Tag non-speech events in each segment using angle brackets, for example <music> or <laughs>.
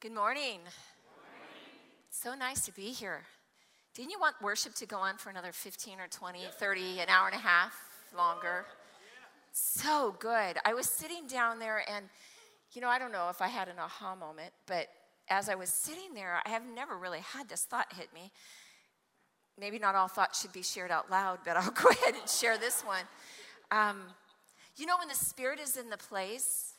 Good morning. So nice to be here. Didn't you want worship to go on for another 15 or 20, 30, an hour and a half longer? So good. I was sitting down there, and you know, I don't know if I had an aha moment, but as I was sitting there, I have never really had this thought hit me. Maybe not all thoughts should be shared out loud, but <laughs> I'll go ahead and share this one. Um, you know, when the Spirit is in the place,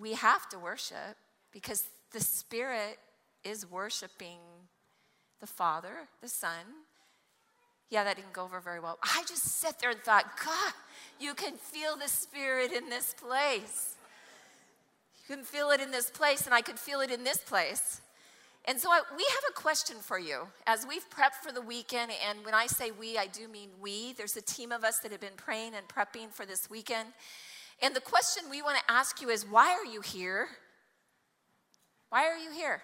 we have to worship because the Spirit is worshiping the Father, the Son. Yeah, that didn't go over very well. I just sat there and thought, God, you can feel the Spirit in this place. You can feel it in this place, and I could feel it in this place. And so I, we have a question for you. As we've prepped for the weekend, and when I say we, I do mean we, there's a team of us that have been praying and prepping for this weekend. And the question we want to ask you is why are you here? Why are you here?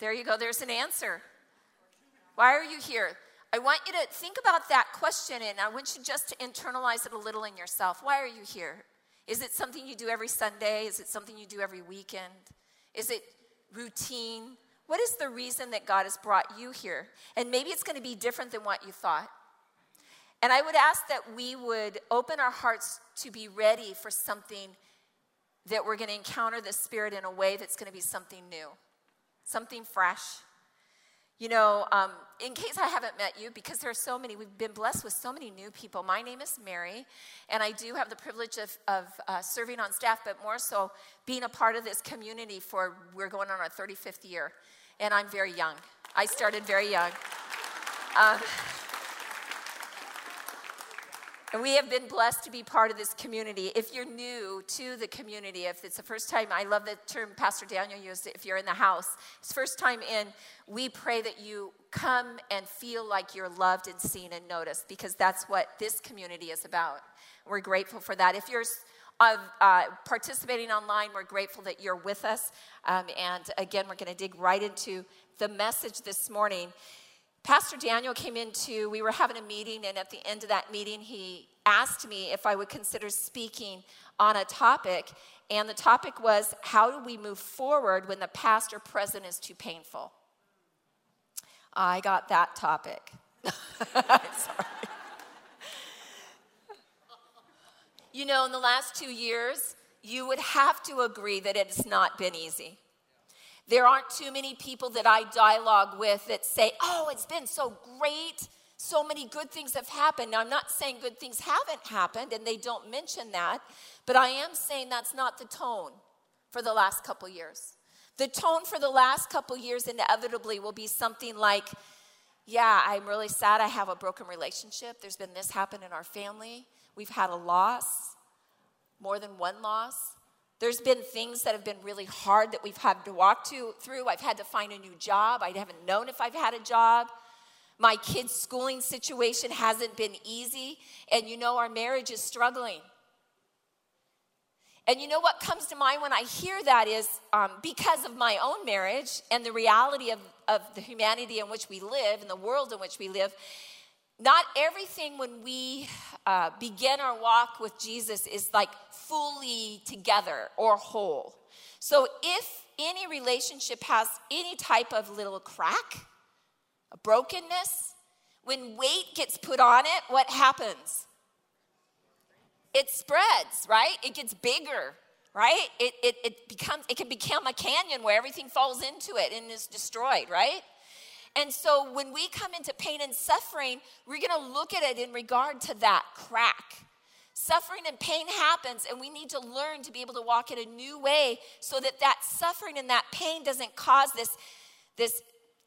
There you go, there's an answer. Why are you here? I want you to think about that question and I want you just to internalize it a little in yourself. Why are you here? Is it something you do every Sunday? Is it something you do every weekend? Is it routine? What is the reason that God has brought you here? And maybe it's going to be different than what you thought. And I would ask that we would open our hearts to be ready for something that we're going to encounter the Spirit in a way that's going to be something new, something fresh. You know, um, in case I haven't met you, because there are so many, we've been blessed with so many new people. My name is Mary, and I do have the privilege of, of uh, serving on staff, but more so being a part of this community for, we're going on our 35th year. And I'm very young. I started very young. Uh, and we have been blessed to be part of this community. If you're new to the community, if it's the first time, I love the term Pastor Daniel used, if you're in the house, it's first time in, we pray that you come and feel like you're loved and seen and noticed because that's what this community is about. We're grateful for that. If you're uh, uh, participating online, we're grateful that you're with us. Um, and again, we're going to dig right into the message this morning. Pastor Daniel came into, we were having a meeting, and at the end of that meeting, he asked me if I would consider speaking on a topic. And the topic was how do we move forward when the past or present is too painful? I got that topic. <laughs> Sorry. you know, in the last two years, you would have to agree that it's not been easy. There aren't too many people that I dialogue with that say, Oh, it's been so great. So many good things have happened. Now, I'm not saying good things haven't happened, and they don't mention that, but I am saying that's not the tone for the last couple years. The tone for the last couple years inevitably will be something like, Yeah, I'm really sad I have a broken relationship. There's been this happen in our family. We've had a loss, more than one loss. There's been things that have been really hard that we've had to walk to, through. I've had to find a new job. I haven't known if I've had a job. My kids' schooling situation hasn't been easy. And you know, our marriage is struggling. And you know what comes to mind when I hear that is um, because of my own marriage and the reality of, of the humanity in which we live and the world in which we live, not everything when we uh, begin our walk with Jesus is like fully together or whole. So if any relationship has any type of little crack, a brokenness, when weight gets put on it, what happens? It spreads, right? It gets bigger, right? It, it, it becomes, it can become a canyon where everything falls into it and is destroyed, right? And so when we come into pain and suffering, we're going to look at it in regard to that crack. Suffering and pain happens, and we need to learn to be able to walk in a new way so that that suffering and that pain doesn't cause this, this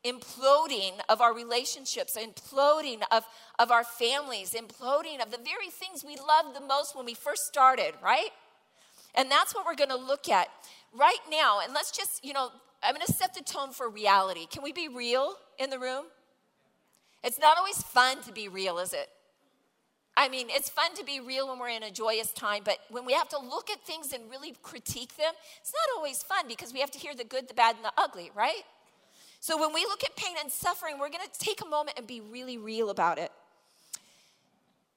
imploding of our relationships, imploding of, of our families, imploding of the very things we loved the most when we first started, right? And that's what we're going to look at right now. And let's just, you know, I'm going to set the tone for reality. Can we be real in the room? It's not always fun to be real, is it? I mean, it's fun to be real when we're in a joyous time, but when we have to look at things and really critique them, it's not always fun because we have to hear the good, the bad, and the ugly, right? So when we look at pain and suffering, we're going to take a moment and be really real about it.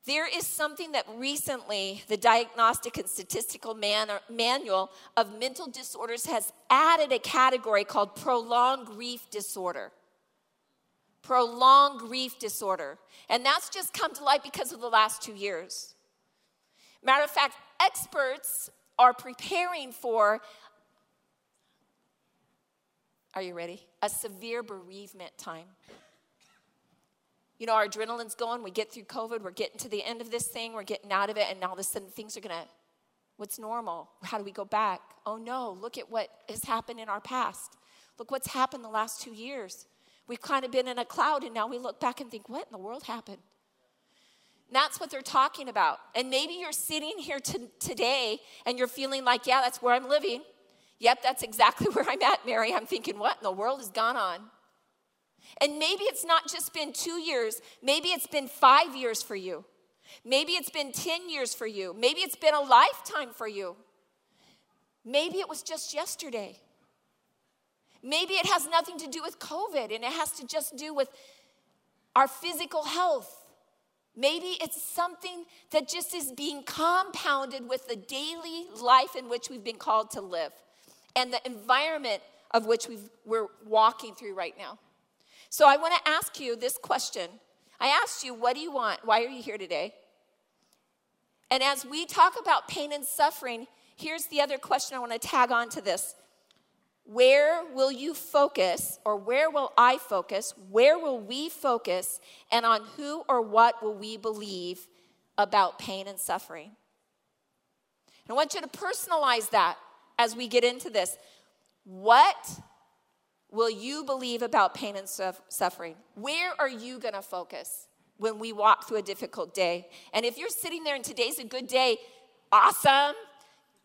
There is something that recently the Diagnostic and Statistical Man- Manual of Mental Disorders has added a category called prolonged grief disorder. Prolonged grief disorder. And that's just come to light because of the last two years. Matter of fact, experts are preparing for, are you ready? A severe bereavement time. You know, our adrenaline's going, we get through COVID, we're getting to the end of this thing, we're getting out of it, and now all of a sudden things are gonna, what's normal? How do we go back? Oh no, look at what has happened in our past. Look what's happened the last two years. We've kind of been in a cloud, and now we look back and think, what in the world happened? And that's what they're talking about. And maybe you're sitting here to, today and you're feeling like, yeah, that's where I'm living. Yep, that's exactly <laughs> where I'm at, Mary. I'm thinking, what in the world has gone on? And maybe it's not just been two years, maybe it's been five years for you. Maybe it's been 10 years for you. Maybe it's been a lifetime for you. Maybe it was just yesterday. Maybe it has nothing to do with COVID and it has to just do with our physical health. Maybe it's something that just is being compounded with the daily life in which we've been called to live and the environment of which we are walking through right now. So I want to ask you this question. I asked you, what do you want? Why are you here today? And as we talk about pain and suffering, here's the other question I want to tag on to this. Where will you focus, or where will I focus? Where will we focus? And on who or what will we believe about pain and suffering? And I want you to personalize that as we get into this. What will you believe about pain and suffering? Where are you going to focus when we walk through a difficult day? And if you're sitting there and today's a good day, awesome.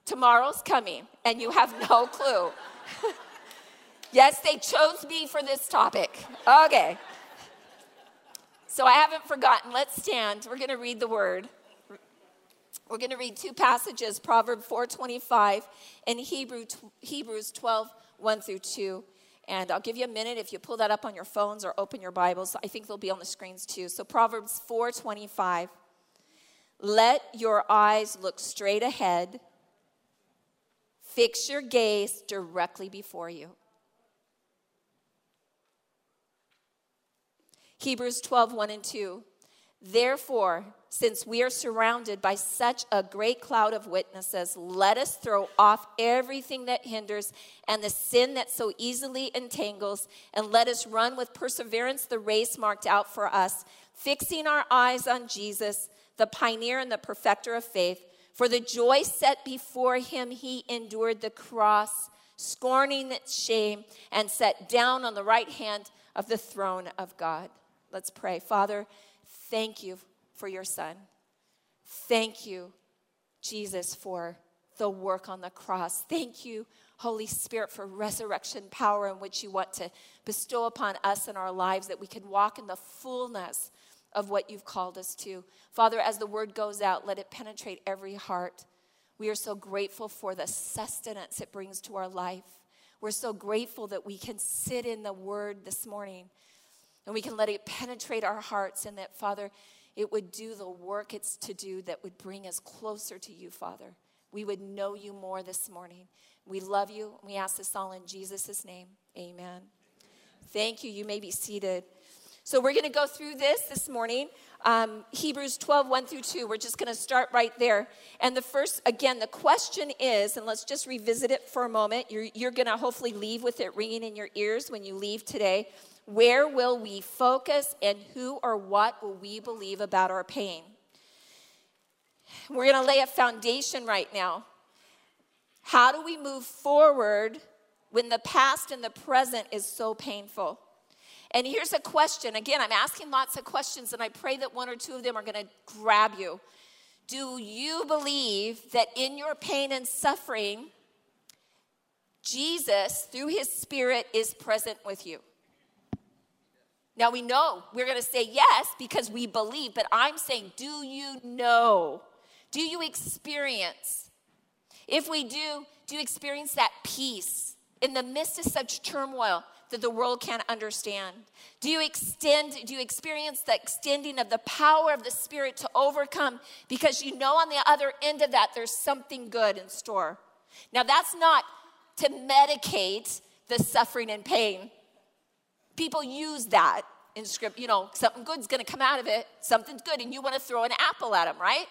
Tomorrow's coming and you have no <laughs> clue. yes, they chose me for this topic. Okay. So I haven't forgotten. Let's stand. We're going to read the word. We're going to read two passages, Proverbs 4:25 and Hebrew, Hebrews 12, 1 through 2. And I'll give you a minute if you pull that up on your phones or open your Bibles. I think they'll be on the screens too. So Proverbs 4:25. Let your eyes look straight ahead. Fix your gaze directly before you. Hebrews 12, 1 and 2. Therefore, since we are surrounded by such a great cloud of witnesses, let us throw off everything that hinders and the sin that so easily entangles, and let us run with perseverance the race marked out for us, fixing our eyes on Jesus, the pioneer and the perfecter of faith. For the joy set before him, he endured the cross, scorning its shame, and sat down on the right hand of the throne of God. Let's pray. Father, thank you for your son. Thank you, Jesus, for the work on the cross. Thank you, Holy Spirit, for resurrection power in which you want to bestow upon us in our lives that we can walk in the fullness of what you've called us to. Father, as the word goes out, let it penetrate every heart. We are so grateful for the sustenance it brings to our life. We're so grateful that we can sit in the word this morning and we can let it penetrate our hearts, and that, Father, it would do the work it's to do that would bring us closer to you, Father. We would know you more this morning. We love you. We ask this all in Jesus' name. Amen. Thank you. You may be seated. So we're going to go through this this morning. Um, Hebrews 12, 1 through 2. We're just going to start right there. And the first, again, the question is, and let's just revisit it for a moment. You're, you're going to hopefully leave with it ringing in your ears when you leave today. Where will we focus and who or what will we believe about our pain? We're going to lay a foundation right now. How do we move forward when the past and the present is so painful? And here's a question. Again, I'm asking lots of questions, and I pray that one or two of them are going to grab you. Do you believe that in your pain and suffering, Jesus, through his Spirit, is present with you? Now we know we're going to say yes because we believe, but I'm saying, do you know? Do you experience? If we do, do you experience that peace in the midst of such turmoil, that the world can't understand? Do you extend, do you experience the extending of the power of the Spirit to overcome because you know on the other end of that there's something good in store? Now, that's not to medicate the suffering and pain. People use that in script, you know, something good's gonna come out of it, something's good, and you wanna throw an apple at them, right?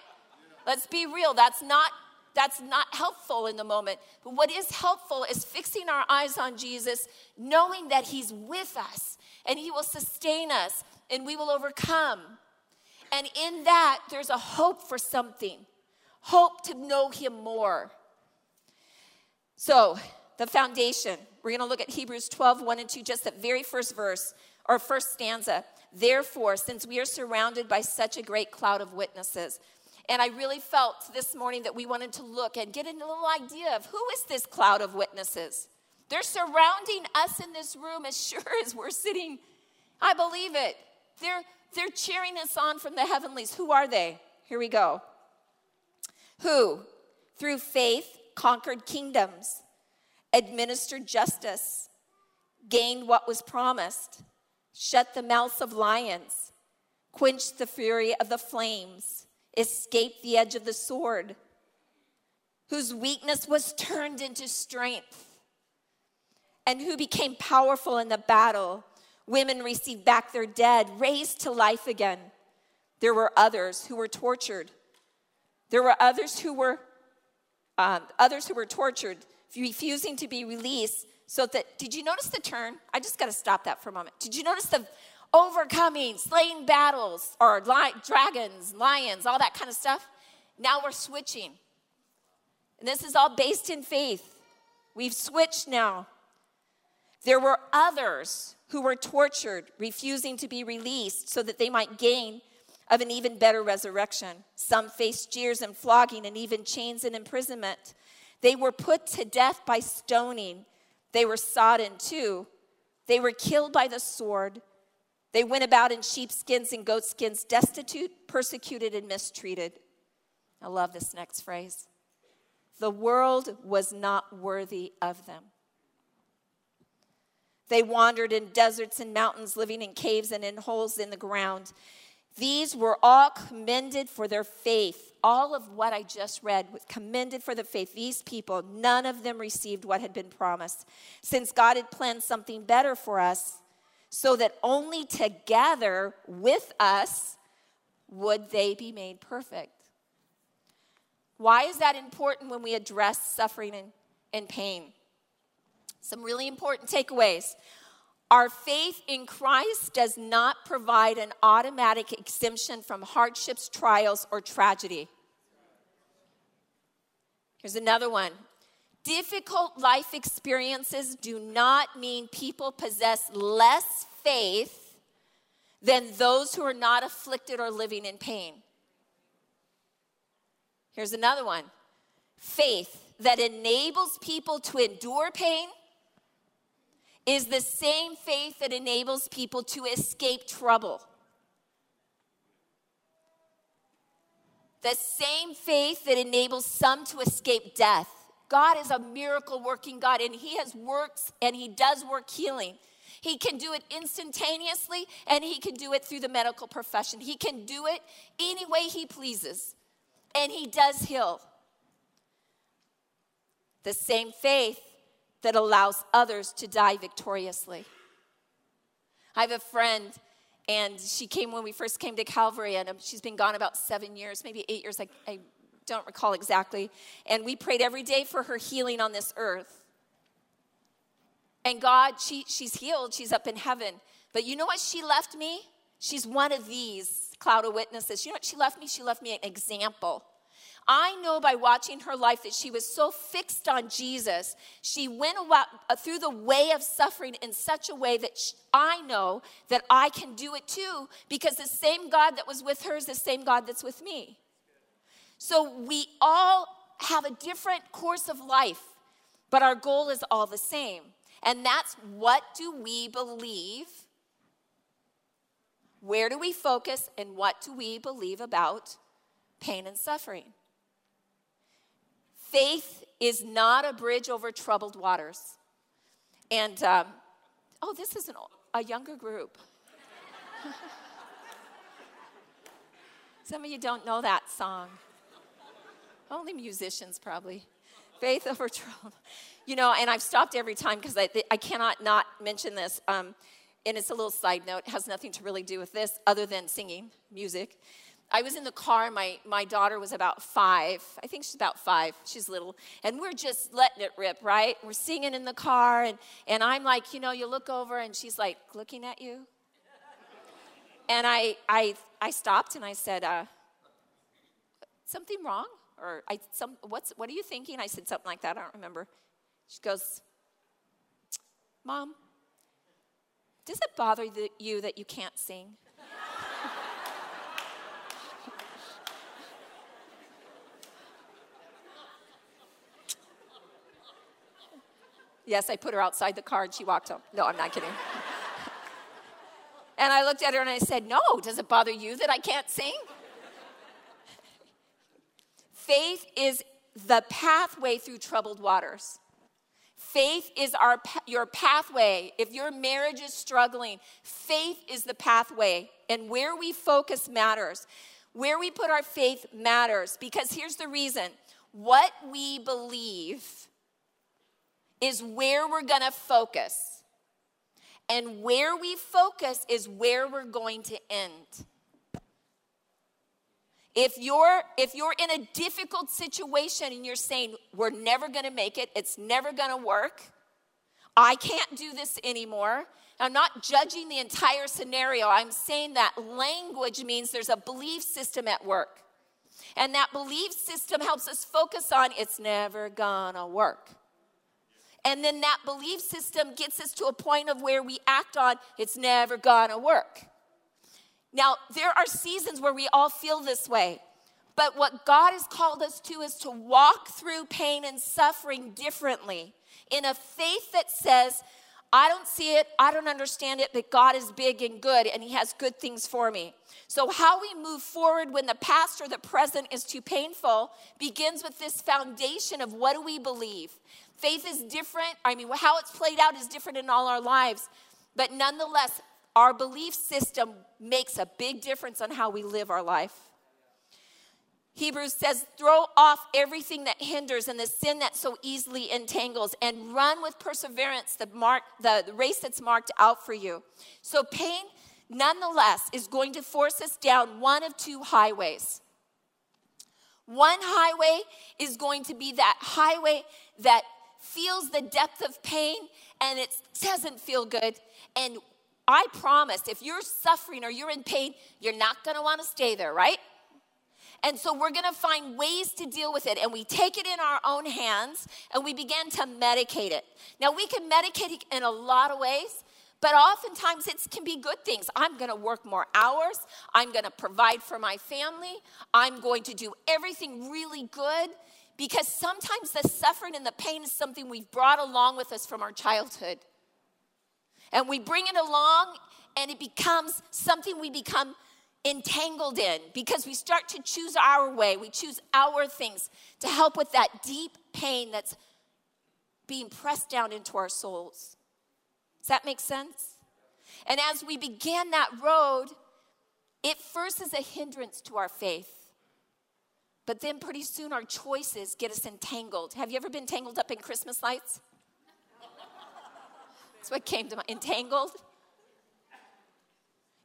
Let's be real, that's not that's not helpful in the moment. But what is helpful is fixing our eyes on Jesus, knowing that He's with us and He will sustain us and we will overcome. And in that, there's a hope for something hope to know Him more. So, the foundation, we're going to look at Hebrews 12, 1 and 2, just that very first verse or first stanza. Therefore, since we are surrounded by such a great cloud of witnesses, and I really felt this morning that we wanted to look and get a little idea of who is this cloud of witnesses? They're surrounding us in this room as sure as we're sitting. I believe it. They're, they're cheering us on from the heavenlies. Who are they? Here we go. Who, through faith, conquered kingdoms, administered justice, gained what was promised, shut the mouths of lions, quenched the fury of the flames escaped the edge of the sword, whose weakness was turned into strength, and who became powerful in the battle. Women received back their dead, raised to life again. There were others who were tortured. There were others who were um, others who were tortured, refusing to be released. So that did you notice the turn? I just got to stop that for a moment. Did you notice the overcoming, slaying battles, or li- dragons, lions, all that kind of stuff. Now we're switching. And this is all based in faith. We've switched now. There were others who were tortured, refusing to be released so that they might gain of an even better resurrection. Some faced jeers and flogging and even chains and imprisonment. They were put to death by stoning. They were sodden too. They were killed by the sword. They went about in sheepskins and goatskins, destitute, persecuted, and mistreated. I love this next phrase. The world was not worthy of them. They wandered in deserts and mountains, living in caves and in holes in the ground. These were all commended for their faith. All of what I just read was commended for the faith. These people, none of them received what had been promised. Since God had planned something better for us, so that only together with us would they be made perfect. Why is that important when we address suffering and, and pain? Some really important takeaways. Our faith in Christ does not provide an automatic exemption from hardships, trials, or tragedy. Here's another one Difficult life experiences do not mean people possess less faith than those who are not afflicted or living in pain. Here's another one faith that enables people to endure pain is the same faith that enables people to escape trouble. The same faith that enables some to escape death. God is a miracle working God, and He has works and He does work healing. He can do it instantaneously, and He can do it through the medical profession. He can do it any way He pleases, and He does heal. The same faith that allows others to die victoriously. I have a friend, and she came when we first came to Calvary, and she's been gone about seven years, maybe eight years. I, I don't recall exactly. And we prayed every day for her healing on this earth. And God, she, she's healed, she's up in heaven. But you know what she left me? She's one of these cloud of witnesses. You know what she left me? She left me an example. I know by watching her life that she was so fixed on Jesus, she went uh, through the way of suffering in such a way that I know that I can do it too because the same God that was with her is the same God that's with me. So we all have a different course of life, but our goal is all the same. And that's what do we believe? Where do we focus? And what do we believe about pain and suffering? Faith is not a bridge over troubled waters. And um, oh, this is an, a younger group. <laughs> Some of you don't know that song. Only musicians, probably. Faith over trouble. You know, and I've stopped every time because I, I cannot not mention this. Um, and it's a little side note, it has nothing to really do with this other than singing music. I was in the car, my, my daughter was about five. I think she's about five. She's little. And we're just letting it rip, right? We're singing in the car, and, and I'm like, you know, you look over, and she's like looking at you. And I, I, I stopped and I said, uh, something wrong? Or I, some, what's, what are you thinking? I said something like that. I don't remember. She goes, Mom, does it bother you that you can't sing? yes, I put her outside the car and she walked home. No, I'm not kidding. <laughs> and I looked at her and I said, No, does it bother you that I can't sing? Faith is the pathway through troubled waters. Faith is our, your pathway. If your marriage is struggling, faith is the pathway. And where we focus matters. Where we put our faith matters. Because here's the reason what we believe is where we're going to focus. And where we focus is where we're going to end. If you're if you're in a difficult situation and you're saying we're never going to make it, it's never going to work. I can't do this anymore. I'm not judging the entire scenario. I'm saying that language means there's a belief system at work. And that belief system helps us focus on it's never gonna work. And then that belief system gets us to a point of where we act on it's never gonna work. Now, there are seasons where we all feel this way. But what God has called us to is to walk through pain and suffering differently in a faith that says, I don't see it, I don't understand it, but God is big and good and He has good things for me. So, how we move forward when the past or the present is too painful begins with this foundation of what do we believe? Faith is different. I mean, how it's played out is different in all our lives. But nonetheless, our belief system makes a big difference on how we live our life. Hebrews says, throw off everything that hinders and the sin that so easily entangles, and run with perseverance the, mark, the, race that's marked out for you. So, pain, nonetheless, is going to force us down one of two highways. One highway is going to be that highway that feels the depth of pain and it doesn't feel good. And I promise if you're suffering or you're in pain, you're not gonna wanna stay there, right? And so we're gonna find ways to deal with it. And we take it in our own hands and we begin to medicate it. Now, we can medicate it in a lot of ways, but oftentimes it can be good things. I'm gonna work more hours, I'm gonna provide for my family, I'm going to do everything really good. Because sometimes the suffering and the pain is something we've brought along with us from our childhood and we bring it along and it becomes something we become entangled in because we start to choose our way. We choose our things to help with that deep pain that's being pressed down into our souls. Does that make sense? And as we begin that road, it first is a hindrance to our faith. But then pretty soon our choices get us entangled. Have you ever been tangled up in Christmas lights? That's what came to mind. Entangled.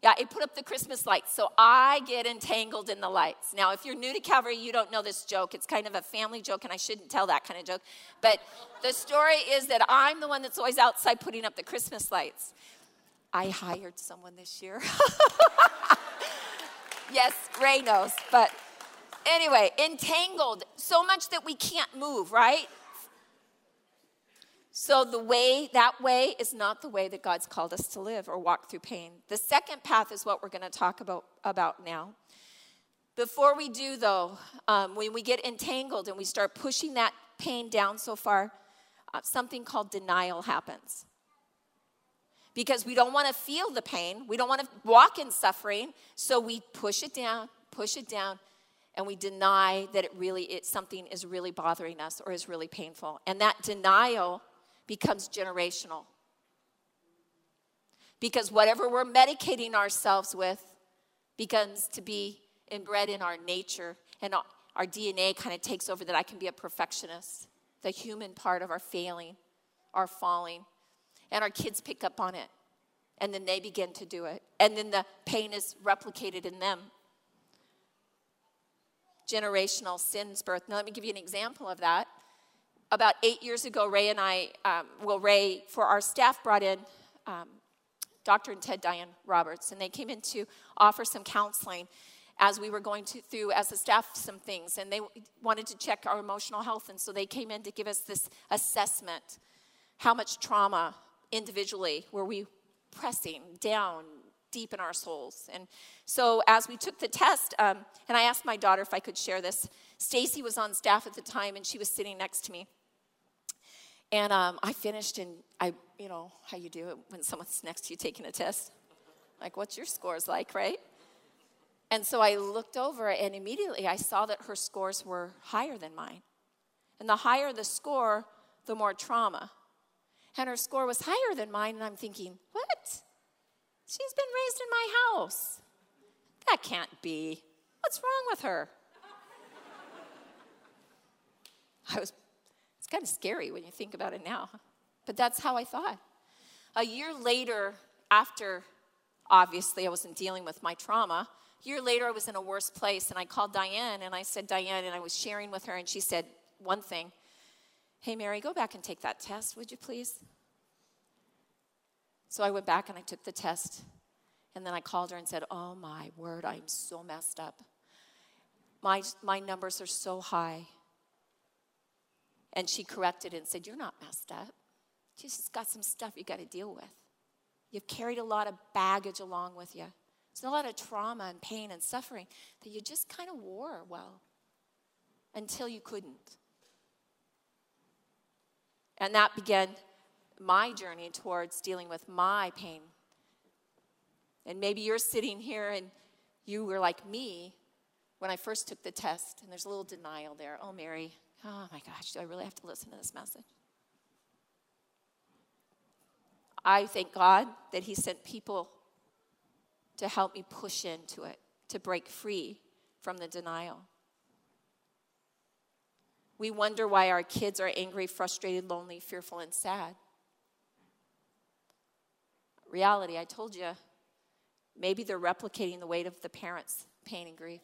Yeah, it put up the Christmas lights. So I get entangled in the lights. Now, if you're new to Calvary, you don't know this joke. It's kind of a family joke, and I shouldn't tell that kind of joke. But the story is that I'm the one that's always outside putting up the Christmas lights. I hired someone this year. <laughs> yes, Ray knows. But anyway, entangled so much that we can't move, right? So, the way, that way is not the way that God's called us to live or walk through pain. The second path is what we're going to talk about, about now. Before we do, though, um, when we get entangled and we start pushing that pain down so far, uh, something called denial happens. Because we don't want to feel the pain, we don't want to walk in suffering, so we push it down, push it down, and we deny that it really it, something is really bothering us or is really painful. And that denial becomes generational. Because whatever we're medicating ourselves with begins to be inbred in our nature, and our DNA kind of takes over that I can be a perfectionist, the human part of our failing, our falling. And our kids pick up on it, and then they begin to do it. And then the pain is replicated in them. Generational sins birth. Now, let me give you an example of that. About eight years ago, Ray and I, um, well, Ray, for our staff, brought in um, Dr. and Ted Diane Roberts, and they came in to offer some counseling as we were going to, through as a staff some things and they wanted to check our emotional health and so they came in to give us this assessment how much trauma individually were we pressing down deep in our souls and so as we took the test um, and i asked my daughter if i could share this stacy was on staff at the time and she was sitting next to me and um, I finished, and I, you know, how you do it when someone's next to you taking a test. Like, what's your scores like, right? And so I looked over, and immediately I saw that her scores were higher than mine. And the higher the score, the more trauma. And her score was higher than mine, and I'm thinking, what? She's been raised in my house. That can't be. What's wrong with her? I was it's kind of scary when you think about it now, but that's how I thought. A year later, after obviously I wasn't dealing with my trauma, a year later I was in a worse place and I called Diane and I said, Diane, and I was sharing with her and she said one thing Hey, Mary, go back and take that test, would you please? So I went back and I took the test. And then I called her and said, Oh my word, I'm so messed up. My, my numbers are so high. And she corrected and said, You're not messed up. You just got some stuff you got to deal with. You've carried a lot of baggage along with you. There's a lot of trauma and pain and suffering that you just kind of wore well until you couldn't. And that began my journey towards dealing with my pain. And maybe you're sitting here and you were like me when I first took the test, and there's a little denial there. Oh, Mary, Oh my gosh, do I really have to listen to this message? I thank God that He sent people to help me push into it, to break free from the denial. We wonder why our kids are angry, frustrated, lonely, fearful, and sad. Reality, I told you, maybe they're replicating the weight of the parents' pain and grief.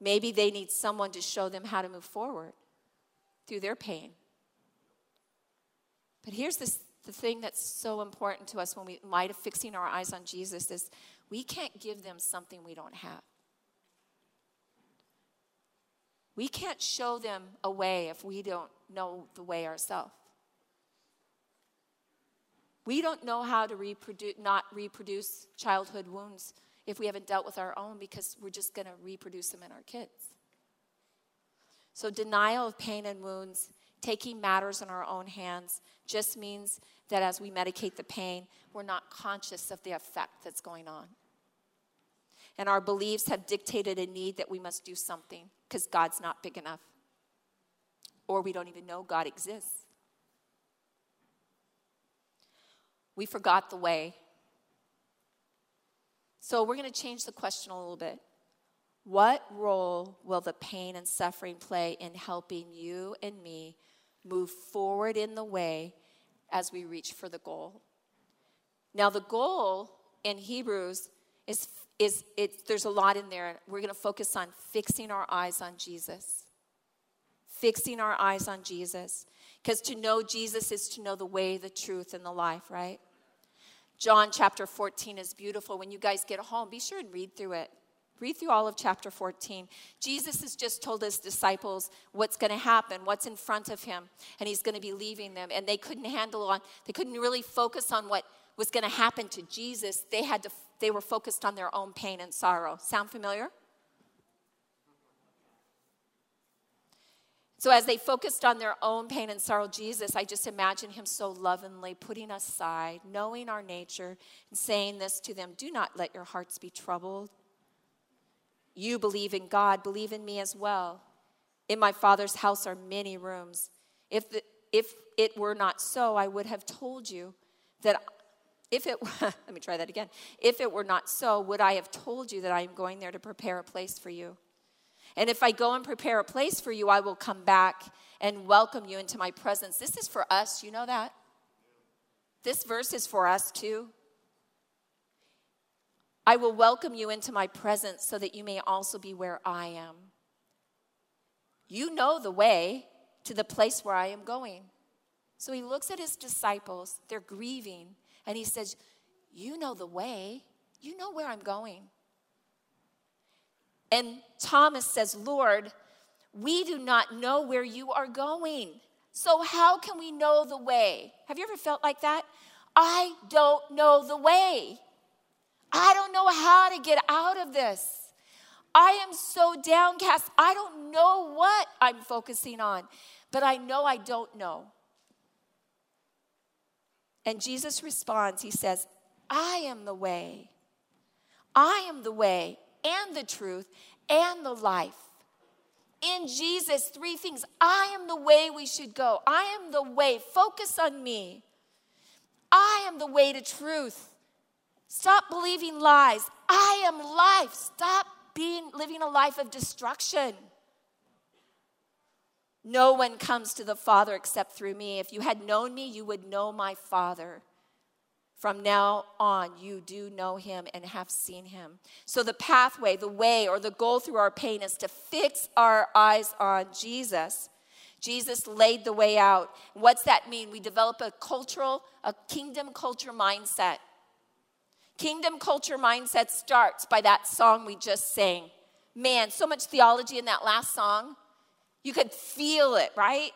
Maybe they need someone to show them how to move forward through their pain. But here's this, the thing that's so important to us when we, light of fixing our eyes on Jesus, is we can't give them something we don't have. We can't show them a way if we don't know the way ourselves. We don't know how to reproduce, not reproduce childhood wounds if we haven't dealt with our own because we're just going to reproduce them in our kids. So, denial of pain and wounds, taking matters in our own hands, just means that as we medicate the pain, we're not conscious of the effect that's going on. And our beliefs have dictated a need that we must do something because God's not big enough, or we don't even know God exists. We forgot the way so we're going to change the question a little bit. What role will the pain and suffering play in helping you and me move forward in the way as we reach for the goal? Now, the goal in Hebrews is, is it, there's a lot in there. We're going to focus on fixing our eyes on Jesus. Fixing our eyes on Jesus. Because to know Jesus is to know the way, the truth, and the life, right? John chapter 14 is beautiful. When you guys get home, be sure and read through it. Read through all of chapter 14. Jesus has just told his disciples what's going to happen, what's in front of him, and he's going to be leaving them. And they couldn't handle on, they couldn't really focus on what was going to happen to Jesus. They had to, they were focused on their own pain and sorrow. Sound familiar? So, as they focused on their own pain and sorrow, Jesus, I just imagine him so lovingly putting us aside, knowing our nature, and saying this to them Do not let your hearts be troubled. You believe in God, believe in me as well. In my Father's house are many rooms. If, the, if it were not so, I would have told you that if it <laughs> let me try that again. If it were not so, would I have told you that I am going there to prepare a place for you? And if I go and prepare a place for you, I will come back and welcome you into my presence. This is for us, you know that? This verse is for us too. I will welcome you into my presence so that you may also be where I am. You know the way to the place where I am going. So he looks at his disciples, they're grieving, and he says, You know the way, you know where I'm going. And Thomas says, Lord, we do not know where you are going. So, how can we know the way? Have you ever felt like that? I don't know the way. I don't know how to get out of this. I am so downcast. I don't know what I'm focusing on, but I know I don't know. And Jesus responds, He says, I am the way. I am the way and the truth and the life. In Jesus, three things. I am the way we should go. I am the way. Focus on me. I am the way to truth. Stop believing lies. I am life. Stop being living a life of destruction. No one comes to the Father except through me. If you had known me, you would know my Father. From now on, you do know him and have seen him. So, the pathway, the way, or the goal through our pain is to fix our eyes on Jesus. Jesus laid the way out. What's that mean? We develop a cultural, a kingdom culture mindset. Kingdom culture mindset starts by that song we just sang. Man, so much theology in that last song. You could feel it, right?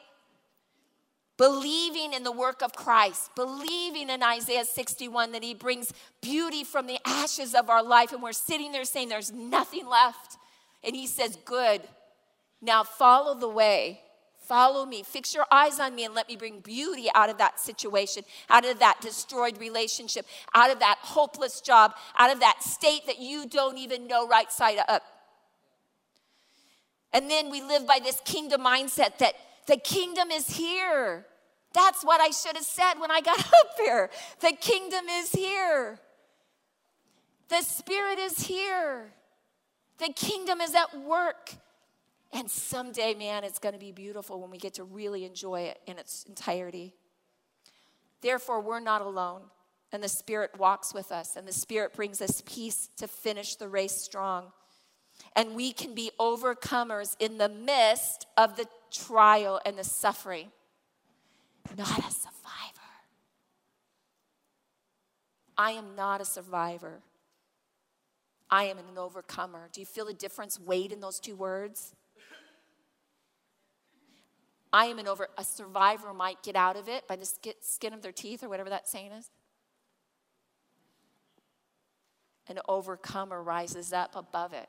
Believing in the work of Christ, believing in Isaiah 61 that he brings beauty from the ashes of our life. And we're sitting there saying, There's nothing left. And he says, Good. Now follow the way. Follow me. Fix your eyes on me and let me bring beauty out of that situation, out of that destroyed relationship, out of that hopeless job, out of that state that you don't even know right side up. And then we live by this kingdom mindset that the kingdom is here. That's what I should have said when I got <laughs> up here. The kingdom is here. The Spirit is here. The kingdom is at work. And someday, man, it's going to be beautiful when we get to really enjoy it in its entirety. Therefore, we're not alone, and the Spirit walks with us, and the Spirit brings us peace to finish the race strong. And we can be overcomers in the midst of the trial and the suffering, not a survivor. I am not a survivor. I am an overcomer. Do you feel the difference weight in those two words? I am an over a survivor might get out of it by the skin of their teeth or whatever that saying is. An overcomer rises up above it.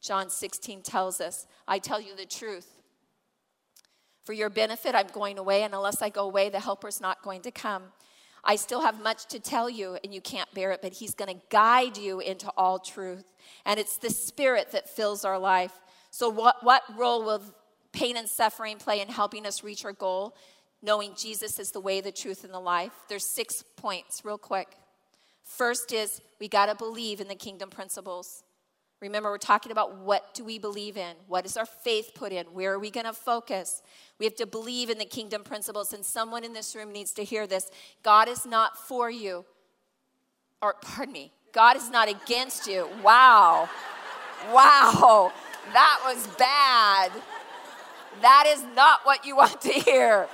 John 16 tells us, I tell you the truth. For your benefit, I'm going away, and unless I go away, the helper's not going to come. I still have much to tell you, and you can't bear it, but He's going to guide you into all truth. And it's the Spirit that fills our life. So, what, what role will pain and suffering play in helping us reach our goal? Knowing Jesus is the way, the truth, and the life. There's six points, real quick. First is we got to believe in the kingdom principles. Remember, we're talking about what do we believe in? What is our faith put in? Where are we going to focus? We have to believe in the kingdom principles, and someone in this room needs to hear this. God is not for you, or pardon me, God is not against you. Wow. Wow. That was bad. That is not what you want to hear.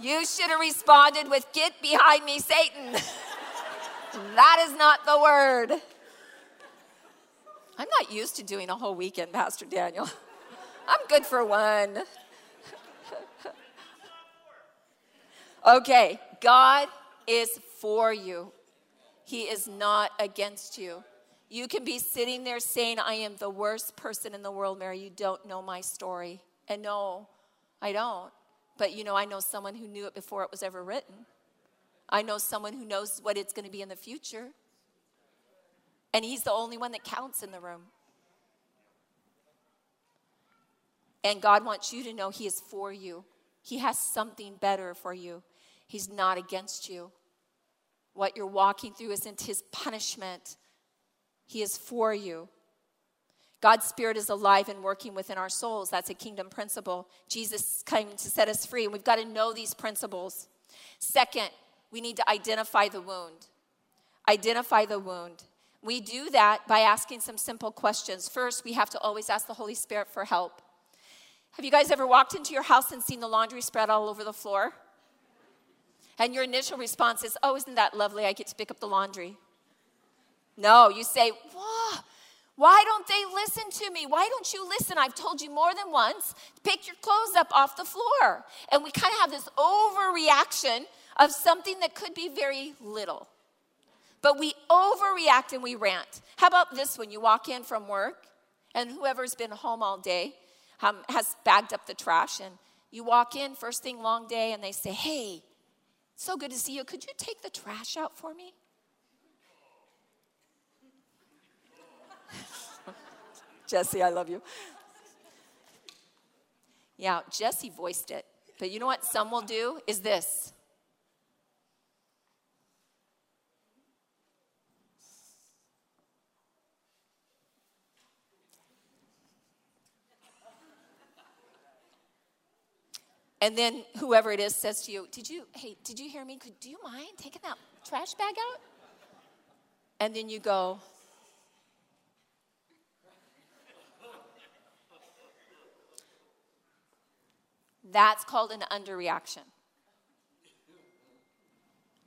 You should have responded with, Get behind me, Satan. <laughs> that is not the word. I'm not used to doing a whole weekend, Pastor Daniel. <laughs> I'm good for one. <laughs> okay, God is for you, He is not against you. You can be sitting there saying, I am the worst person in the world, Mary. You don't know my story. And no, I don't. But you know, I know someone who knew it before it was ever written. I know someone who knows what it's going to be in the future. And he's the only one that counts in the room. And God wants you to know He is for you. He has something better for you. He's not against you. What you're walking through isn't His punishment, He is for you. God's Spirit is alive and working within our souls. That's a kingdom principle. Jesus came to set us free, and we've got to know these principles. Second, we need to identify the wound. Identify the wound. We do that by asking some simple questions. First, we have to always ask the Holy Spirit for help. Have you guys ever walked into your house and seen the laundry spread all over the floor? And your initial response is, Oh, isn't that lovely? I get to pick up the laundry. No, you say, Whoa, why don't they listen to me? Why don't you listen? I've told you more than once, to pick your clothes up off the floor. And we kind of have this overreaction of something that could be very little. But we overreact and we rant. How about this when you walk in from work and whoever's been home all day um, has bagged up the trash and you walk in first thing long day and they say, Hey, so good to see you. Could you take the trash out for me? <laughs> Jesse, I love you. Yeah, Jesse voiced it. But you know what some will do is this. And then whoever it is says to you, Did you, hey, did you hear me? Could, do you mind taking that trash bag out? And then you go, That's called an underreaction.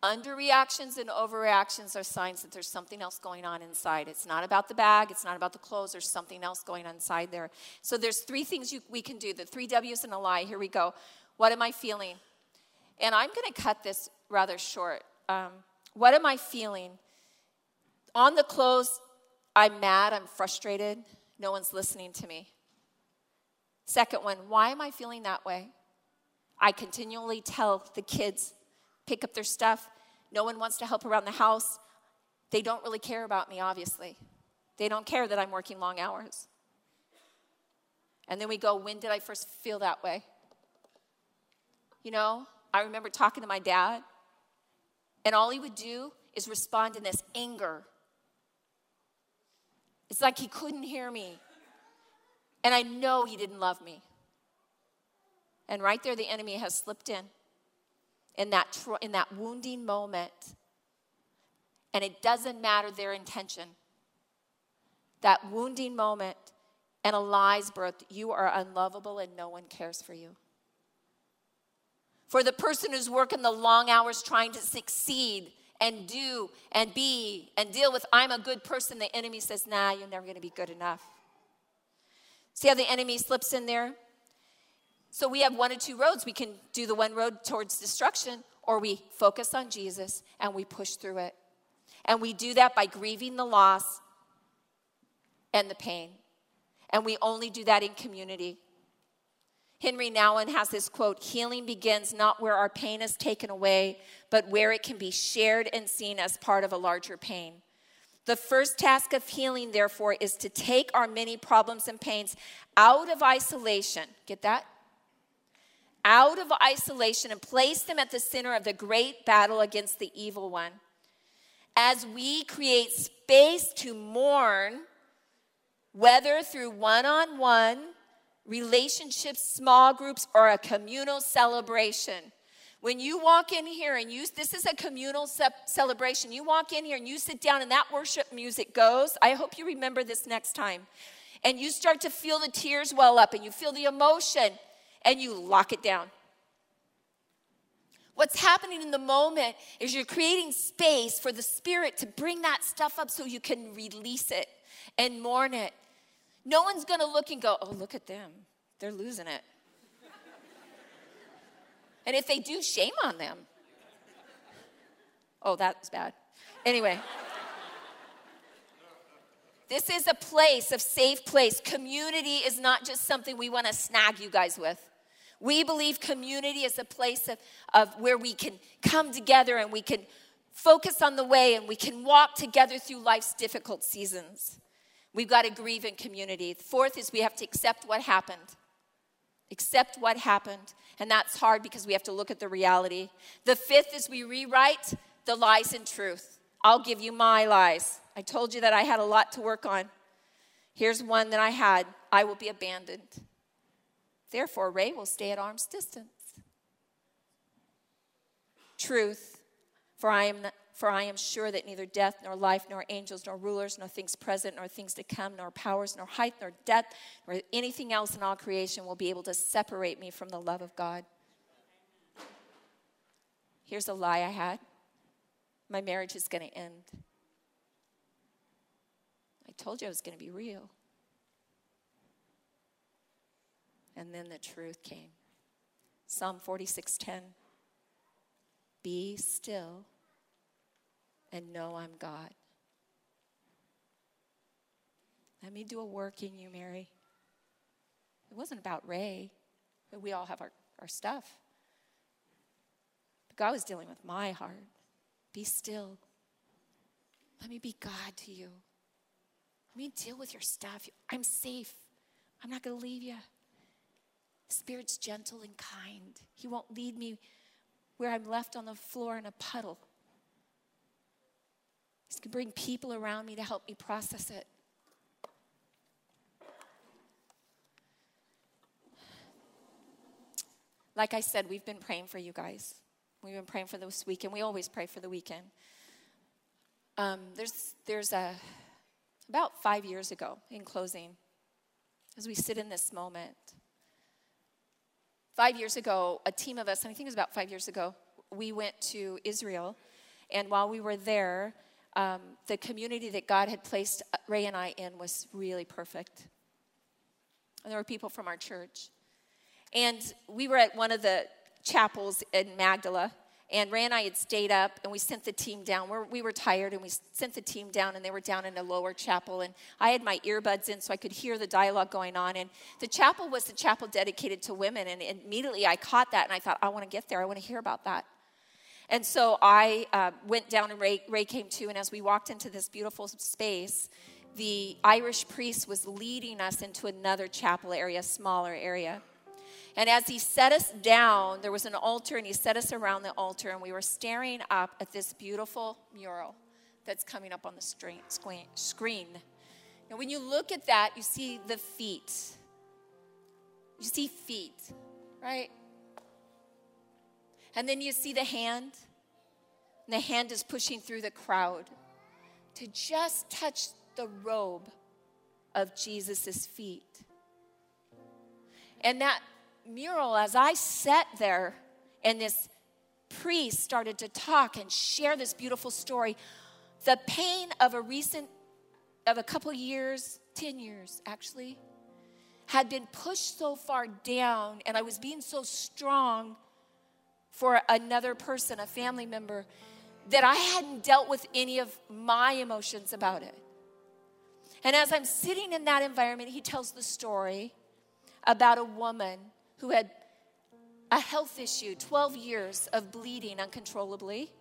Underreactions and overreactions are signs that there's something else going on inside. It's not about the bag, it's not about the clothes, there's something else going on inside there. So there's three things you, we can do. The three W's and a lie. Here we go. What am I feeling? And I'm going to cut this rather short. Um, what am I feeling? On the clothes, I'm mad, I'm frustrated, no one's listening to me. Second one, why am I feeling that way? I continually tell the kids, pick up their stuff. No one wants to help around the house. They don't really care about me, obviously. They don't care that I'm working long hours. And then we go, when did I first feel that way? You know, I remember talking to my dad, and all he would do is respond in this anger. It's like he couldn't hear me. And I know he didn't love me. And right there, the enemy has slipped in in that, in that wounding moment. And it doesn't matter their intention. That wounding moment and a lie's birth, you are unlovable and no one cares for you. For the person who's working the long hours trying to succeed and do and be and deal with, I'm a good person, the enemy says, nah, you're never gonna be good enough. See how the enemy slips in there? So we have one or two roads. We can do the one road towards destruction, or we focus on Jesus and we push through it. And we do that by grieving the loss and the pain. And we only do that in community. Henry Nouwen has this quote Healing begins not where our pain is taken away, but where it can be shared and seen as part of a larger pain. The first task of healing, therefore, is to take our many problems and pains out of isolation. Get that? out of isolation and place them at the center of the great battle against the evil one. As we create space to mourn, whether through one on one, relationships, small groups, or a communal celebration. When you walk in here and you, this is a communal ce- celebration, you walk in here and you sit down and that worship music goes. I hope you remember this next time. And you start to feel the tears well up and you feel the emotion and you lock it down. What's happening in the moment is you're creating space for the Spirit to bring that stuff up so you can release it and mourn it. No one's gonna look and go, oh, look at them. They're losing it. and if they do, shame on them. Oh, that's bad. Anyway. This is a place, a safe place. Community is not just something we want to snag you guys with. We believe community is a place of, of where we can come together and we can focus on the way and we can walk together through life's difficult seasons. We've got to grieve in community. Fourth is we have to accept what happened. accept what happened. And that's hard because we have to look at the reality. The fifth is we rewrite the lies and truth. I'll give you my lies. I told you that I had a lot to work on. Here's one that I had I will be abandoned. Therefore, Ray will stay at arm's distance. Truth, for I am for I am sure that neither death, nor life, nor angels, nor rulers, nor things present, nor things to come, nor powers, nor height, nor depth, nor anything else in all creation will be able to separate me from the love of God. Here's a lie I had my marriage is going to end. I told you I was going to be real. And then the truth came. Psalm 46:10. Be still and know I'm God. Let me do a work in you, Mary. It wasn't about Ray. We all have our, our stuff. But God was dealing with my heart. Be still. Let me be God to you. Let me deal with your stuff. I'm safe. I'm not going to leave you. The Spirit's gentle and kind. He won't lead me where I'm left on the floor in a puddle. He's going to bring people around me to help me process it. Like I said, we've been praying for you guys. We've been praying for this weekend. We always pray for the weekend. Um, there's there's a about five years ago. In closing, as we sit in this moment, five years ago, a team of us, and I think it was about five years ago, we went to Israel, and while we were there, um, the community that God had placed Ray and I in was really perfect. And there were people from our church. And we were at one of the chapels in Magdala, and Ray and I had stayed up, and we sent the team down. We're, we were tired, and we sent the team down, and they were down in a lower chapel. And I had my earbuds in so I could hear the dialogue going on. And the chapel was the chapel dedicated to women. And immediately I caught that, and I thought, I want to get there. I want to hear about that. And so I uh, went down and Ray, Ray came too. And as we walked into this beautiful space, the Irish priest was leading us into another chapel area, smaller area. And as he set us down, there was an altar, and he set us around the altar, and we were staring up at this beautiful mural that's coming up on the screen. And when you look at that, you see the feet. You see feet, right? And then you see the hand, and the hand is pushing through the crowd to just touch the robe of Jesus' feet. And that mural, as I sat there and this priest started to talk and share this beautiful story, the pain of a recent, of a couple years, 10 years actually, had been pushed so far down, and I was being so strong for another person, a family member, that I hadn't dealt with any of my emotions about it. And as I'm sitting in that environment, he tells the story about a woman who had a health issue 12 years of bleeding uncontrollably.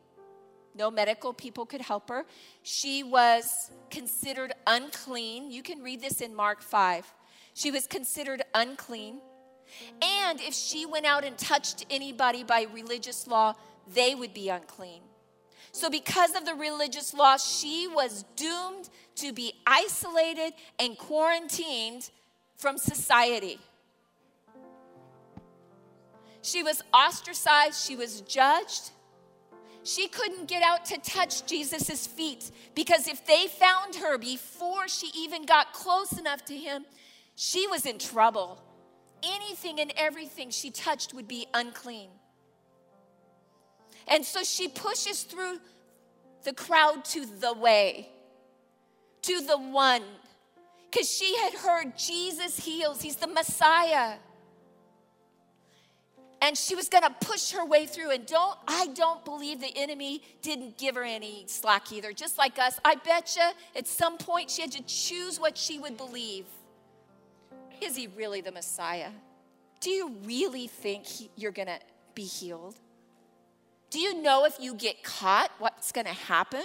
No medical people could help her. She was considered unclean. You can read this in Mark 5. She was considered unclean. And if she went out and touched anybody by religious law, they would be unclean. So, because of the religious law, she was doomed to be isolated and quarantined from society. She was ostracized, she was judged. She couldn't get out to touch Jesus' feet because if they found her before she even got close enough to him, she was in trouble anything and everything she touched would be unclean. And so she pushes through the crowd to the way, to the one, because she had heard Jesus heals, he's the Messiah. And she was gonna push her way through. And don't I don't believe the enemy didn't give her any slack either. Just like us, I bet you at some point she had to choose what she would believe. Is he really the Messiah? Do you really think he, you're going to be healed? Do you know if you get caught, what's going to happen?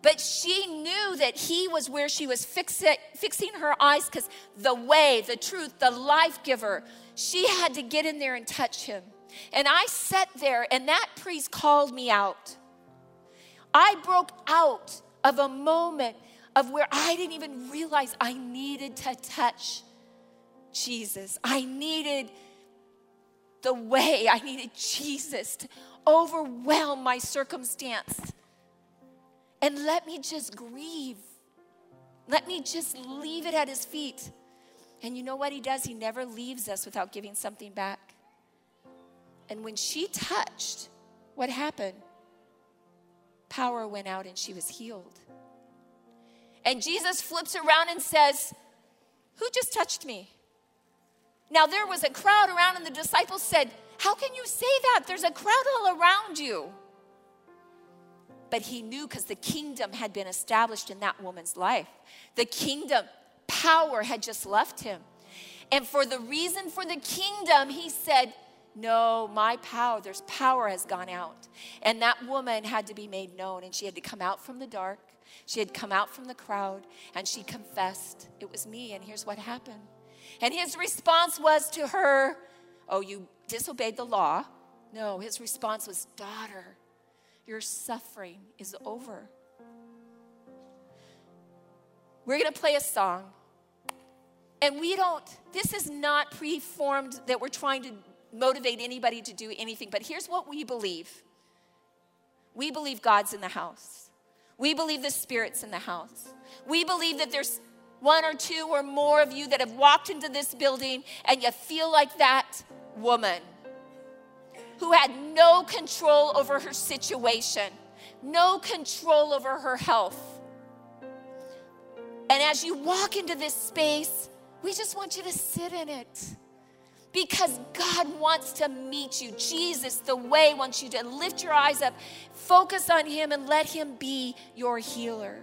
But she knew that he was where she was fixi- fixing her eyes because the way, the truth, the life giver, she had to get in there and touch him. And I sat there, and that priest called me out. I broke out of a moment of where I didn't even realize I needed to touch Jesus. I needed the way, I needed Jesus to overwhelm my circumstance. And let me just grieve. Let me just leave it at his feet. And you know what he does? He never leaves us without giving something back. And when she touched, what happened? Power went out and she was healed. And Jesus flips around and says, Who just touched me? Now there was a crowd around, and the disciples said, How can you say that? There's a crowd all around you. But he knew because the kingdom had been established in that woman's life. The kingdom power had just left him. And for the reason for the kingdom, he said, No, my power, there's power has gone out. And that woman had to be made known, and she had to come out from the dark. She had come out from the crowd, and she confessed, It was me, and here's what happened. And his response was to her, Oh, you disobeyed the law. No, his response was, Daughter, your suffering is over. We're going to play a song. And we don't, this is not preformed that we're trying to motivate anybody to do anything, but here's what we believe we believe God's in the house, we believe the Spirit's in the house, we believe that there's one or two or more of you that have walked into this building and you feel like that woman who had no control over her situation, no control over her health. And as you walk into this space, we just want you to sit in it because God wants to meet you. Jesus, the way, wants you to lift your eyes up, focus on Him, and let Him be your healer.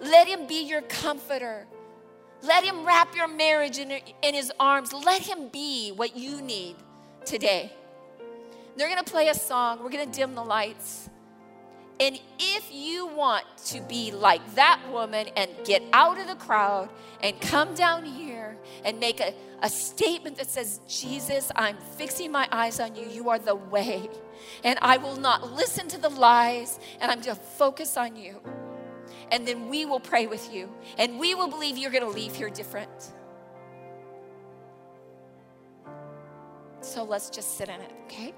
Let Him be your comforter. Let Him wrap your marriage in, in His arms. Let Him be what you need today. They're gonna play a song, we're gonna dim the lights. And if you want to be like that woman and get out of the crowd and come down here and make a, a statement that says, Jesus, I'm fixing my eyes on you. You are the way. And I will not listen to the lies, and I'm going to focus on you and then we will pray with you. And we will believe you're going to leave here different. So let's just sit in it, okay?